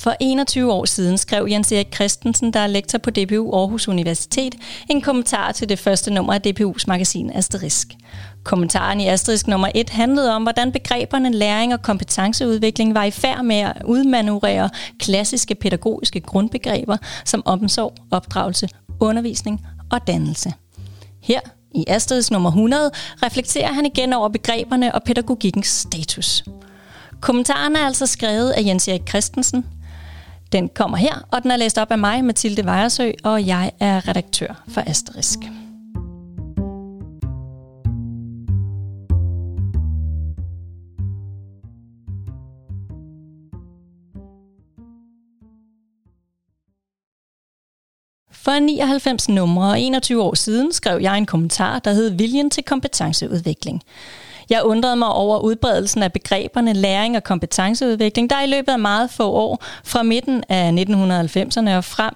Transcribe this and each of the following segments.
For 21 år siden skrev Jens Erik Christensen, der er lektor på DPU Aarhus Universitet, en kommentar til det første nummer af DPU's magasin Asterisk. Kommentaren i Asterisk nummer 1 handlede om, hvordan begreberne læring og kompetenceudvikling var i færd med at udmanøvrere klassiske pædagogiske grundbegreber som omsorg, opdragelse, undervisning og dannelse. Her i Asterisk nummer 100 reflekterer han igen over begreberne og pædagogikkens status. Kommentaren er altså skrevet af Jens Erik Christensen, den kommer her, og den er læst op af mig, Mathilde Vejersø, og jeg er redaktør for Asterisk. For 99 numre og 21 år siden skrev jeg en kommentar, der hed Viljen til kompetenceudvikling. Jeg undrede mig over udbredelsen af begreberne læring og kompetenceudvikling, der i løbet af meget få år, fra midten af 1990'erne og frem,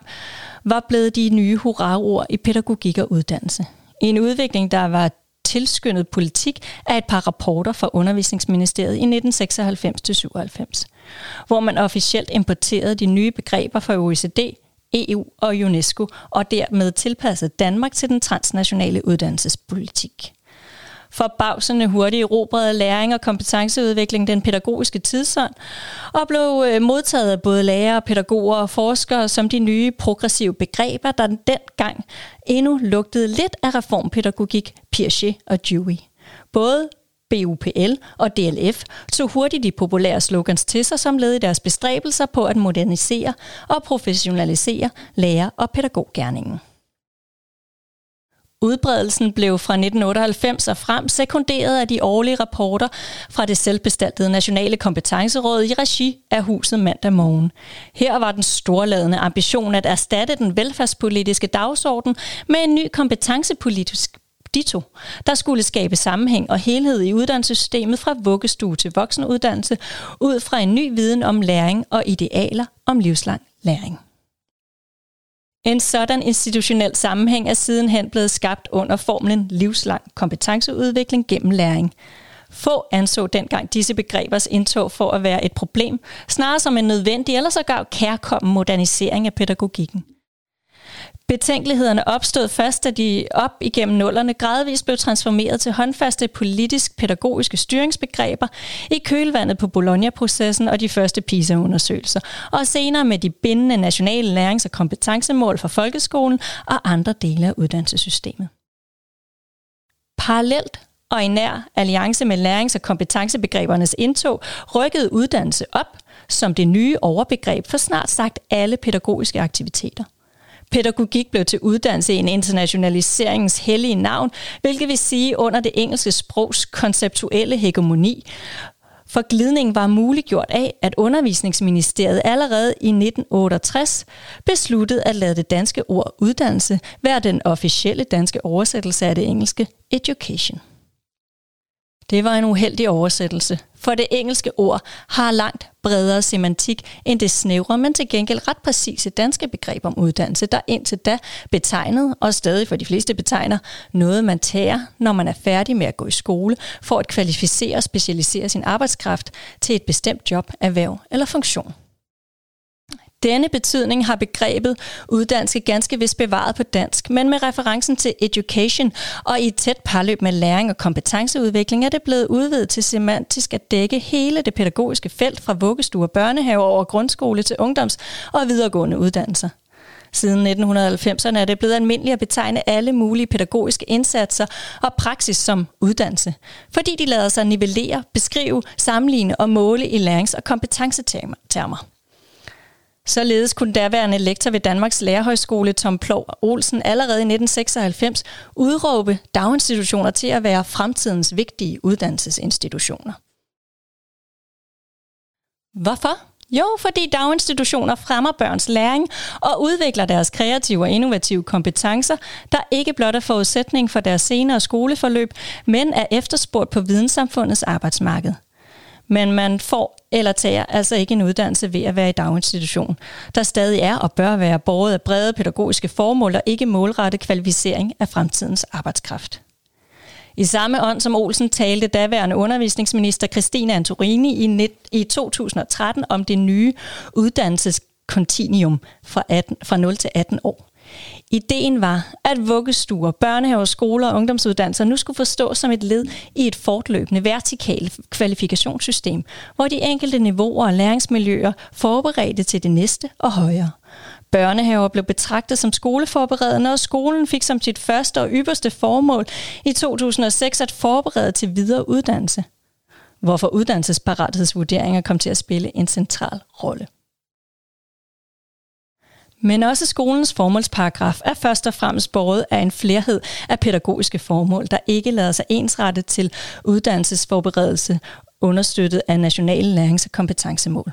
var blevet de nye hurraord i pædagogik og uddannelse. I en udvikling, der var tilskyndet politik af et par rapporter fra Undervisningsministeriet i 1996-97, hvor man officielt importerede de nye begreber fra OECD, EU og UNESCO, og dermed tilpassede Danmark til den transnationale uddannelsespolitik. Forbavsende hurtigt erobrede læring og kompetenceudvikling den pædagogiske tidsånd, og blev øh, modtaget af både lærere, pædagoger og forskere som de nye progressive begreber, der dengang endnu lugtede lidt af reformpædagogik, Piaget og Dewey. Både BUPL og DLF tog hurtigt de populære slogans til sig som led i deres bestræbelser på at modernisere og professionalisere lærer- og pædagoggærningen. Udbredelsen blev fra 1998 og frem sekunderet af de årlige rapporter fra det selvbestaltede Nationale Kompetenceråd i regi af huset mandag morgen. Her var den storladende ambition at erstatte den velfærdspolitiske dagsorden med en ny kompetencepolitisk dito, der skulle skabe sammenhæng og helhed i uddannelsessystemet fra vuggestue til voksenuddannelse, ud fra en ny viden om læring og idealer om livslang læring. En sådan institutionel sammenhæng er sidenhen blevet skabt under formlen livslang kompetenceudvikling gennem læring. Få anså dengang disse begrebers indtog for at være et problem, snarere som en nødvendig eller sågar kærkommen modernisering af pædagogikken. Betænkelighederne opstod først, da de op igennem nullerne gradvist blev transformeret til håndfaste politisk-pædagogiske styringsbegreber i kølvandet på Bologna-processen og de første PISA-undersøgelser, og senere med de bindende nationale lærings- og kompetencemål for folkeskolen og andre dele af uddannelsessystemet. Parallelt og i nær alliance med lærings- og kompetencebegrebernes indtog rykkede uddannelse op som det nye overbegreb for snart sagt alle pædagogiske aktiviteter. Pædagogik blev til uddannelse i en internationaliseringens hellige navn, hvilket vil sige under det engelske sprogs konceptuelle hegemoni, for glidningen var muliggjort af, at undervisningsministeriet allerede i 1968 besluttede at lade det danske ord uddannelse være den officielle danske oversættelse af det engelske education. Det var en uheldig oversættelse, for det engelske ord har langt bredere semantik end det snævre, men til gengæld ret præcise danske begreb om uddannelse, der indtil da betegnede, og stadig for de fleste betegner, noget man tager, når man er færdig med at gå i skole, for at kvalificere og specialisere sin arbejdskraft til et bestemt job, erhverv eller funktion denne betydning har begrebet uddannelse ganske vist bevaret på dansk, men med referencen til education og i et tæt parløb med læring og kompetenceudvikling er det blevet udvidet til semantisk at dække hele det pædagogiske felt fra vuggestue og børnehave over grundskole til ungdoms- og videregående uddannelser. Siden 1990'erne er det blevet almindeligt at betegne alle mulige pædagogiske indsatser og praksis som uddannelse, fordi de lader sig nivellere, beskrive, sammenligne og måle i lærings- og kompetencetermer. Således kunne daværende lektor ved Danmarks Lærerhøjskole Tom Plov Olsen allerede i 1996 udråbe daginstitutioner til at være fremtidens vigtige uddannelsesinstitutioner. Hvorfor? Jo, fordi daginstitutioner fremmer børns læring og udvikler deres kreative og innovative kompetencer, der ikke blot er forudsætning for deres senere skoleforløb, men er efterspurgt på videnssamfundets arbejdsmarked men man får eller tager altså ikke en uddannelse ved at være i daginstitution, der stadig er og bør være båret af brede pædagogiske formål og ikke målrette kvalificering af fremtidens arbejdskraft. I samme ånd som Olsen talte daværende undervisningsminister Christine Antorini i 2013 om det nye uddannelseskontinuum fra, 18, fra 0 til 18 år. Ideen var, at vuggestuer, børnehaver, skoler og ungdomsuddannelser nu skulle forstås som et led i et fortløbende vertikalt kvalifikationssystem, hvor de enkelte niveauer og læringsmiljøer forberedte til det næste og højere. Børnehaver blev betragtet som skoleforberedende, og skolen fik som sit første og ypperste formål i 2006 at forberede til videre uddannelse, hvorfor uddannelsesparathedsvurderinger kom til at spille en central rolle. Men også skolens formålsparagraf er først og fremmest båret af en flerhed af pædagogiske formål, der ikke lader sig ensrette til uddannelsesforberedelse, understøttet af nationale lærings- og kompetencemål.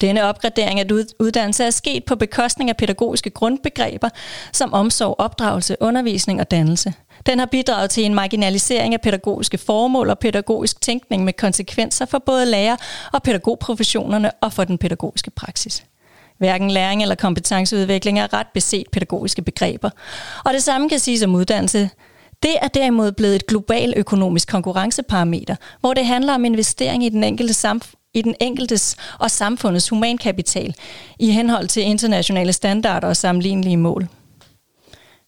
Denne opgradering af uddannelse er sket på bekostning af pædagogiske grundbegreber som omsorg, opdragelse, undervisning og dannelse. Den har bidraget til en marginalisering af pædagogiske formål og pædagogisk tænkning med konsekvenser for både lærer- og pædagogprofessionerne og for den pædagogiske praksis. Hverken læring eller kompetenceudvikling er ret beset pædagogiske begreber. Og det samme kan siges om uddannelse. Det er derimod blevet et global økonomisk konkurrenceparameter, hvor det handler om investering i den enkelte samfund i den enkeltes og samfundets humankapital i henhold til internationale standarder og sammenlignelige mål.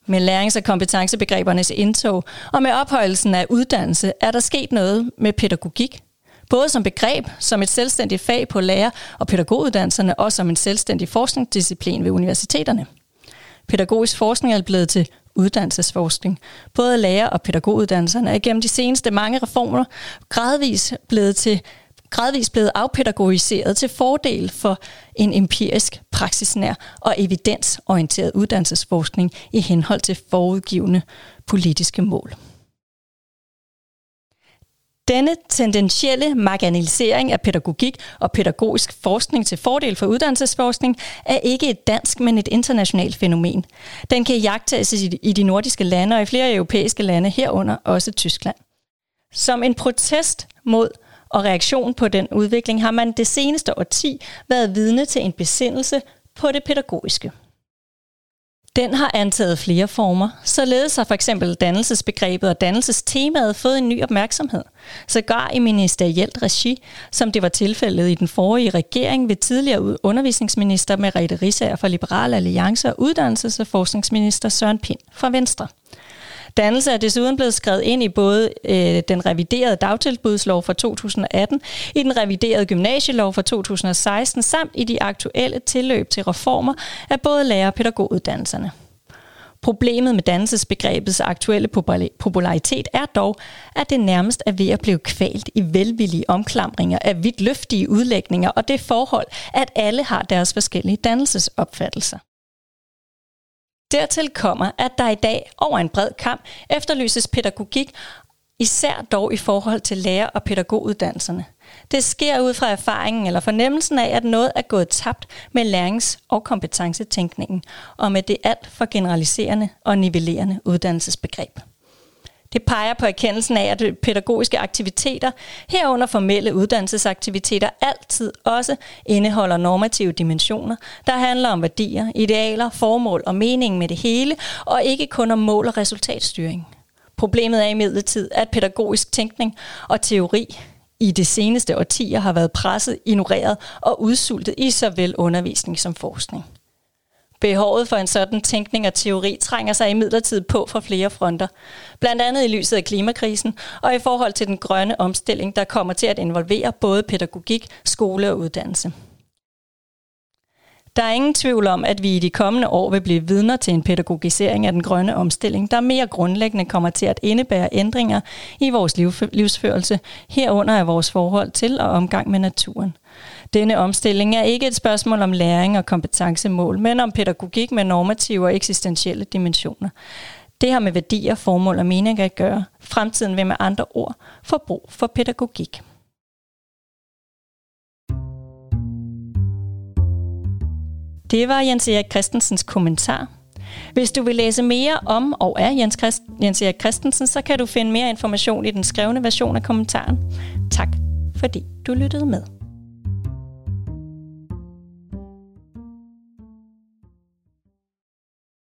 Med lærings- og kompetencebegrebernes indtog og med ophøjelsen af uddannelse er der sket noget med pædagogik, både som begreb, som et selvstændigt fag på lærer- og pædagoguddannelserne, og som en selvstændig forskningsdisciplin ved universiteterne. Pædagogisk forskning er blevet til uddannelsesforskning. Både lærer- og pædagoguddannelserne er gennem de seneste mange reformer gradvist blevet til gradvist blevet afpædagogiseret til fordel for en empirisk, praksisnær og evidensorienteret uddannelsesforskning i henhold til forudgivende politiske mål. Denne tendentielle marginalisering af pædagogik og pædagogisk forskning til fordel for uddannelsesforskning er ikke et dansk, men et internationalt fænomen. Den kan jagtes i de nordiske lande og i flere europæiske lande, herunder også Tyskland. Som en protest mod og reaktion på den udvikling har man det seneste årti været vidne til en besindelse på det pædagogiske. Den har antaget flere former, således har for eksempel dannelsesbegrebet og dannelsestemaet fået en ny opmærksomhed. Sågar i ministerielt regi, som det var tilfældet i den forrige regering ved tidligere undervisningsminister Merete Risager fra Liberal Alliance og uddannelses- og forskningsminister Søren Pind fra Venstre. Dannelse er desuden blevet skrevet ind i både øh, den reviderede dagtilbudslov fra 2018, i den reviderede gymnasielov fra 2016, samt i de aktuelle tilløb til reformer af både lærer- og pædagoguddannelserne. Problemet med dannelsesbegrebets aktuelle popularitet er dog, at det nærmest er ved at blive kvalt i velvillige omklamringer af vidt løftige udlægninger og det forhold, at alle har deres forskellige dannelsesopfattelser. Dertil kommer, at der i dag over en bred kamp efterlyses pædagogik, især dog i forhold til lærer- og pædagoguddannelserne. Det sker ud fra erfaringen eller fornemmelsen af, at noget er gået tabt med lærings- og kompetencetænkningen, og med det alt for generaliserende og nivellerende uddannelsesbegreb. Det peger på erkendelsen af, at pædagogiske aktiviteter, herunder formelle uddannelsesaktiviteter, altid også indeholder normative dimensioner, der handler om værdier, idealer, formål og mening med det hele, og ikke kun om mål- og resultatstyring. Problemet er imidlertid, at pædagogisk tænkning og teori i de seneste årtier har været presset, ignoreret og udsultet i såvel undervisning som forskning. Behovet for en sådan tænkning og teori trænger sig imidlertid på fra flere fronter. Blandt andet i lyset af klimakrisen og i forhold til den grønne omstilling, der kommer til at involvere både pædagogik, skole og uddannelse. Der er ingen tvivl om, at vi i de kommende år vil blive vidner til en pædagogisering af den grønne omstilling, der mere grundlæggende kommer til at indebære ændringer i vores livsførelse, herunder af vores forhold til og omgang med naturen. Denne omstilling er ikke et spørgsmål om læring og kompetencemål, men om pædagogik med normative og eksistentielle dimensioner. Det har med værdier, formål og mening at gøre. Fremtiden vil med andre ord få brug for pædagogik. Det var Jens Erik Christensens kommentar. Hvis du vil læse mere om og af Jens, Christ, Jens Erik Christensen, så kan du finde mere information i den skrevne version af kommentaren. Tak fordi du lyttede med.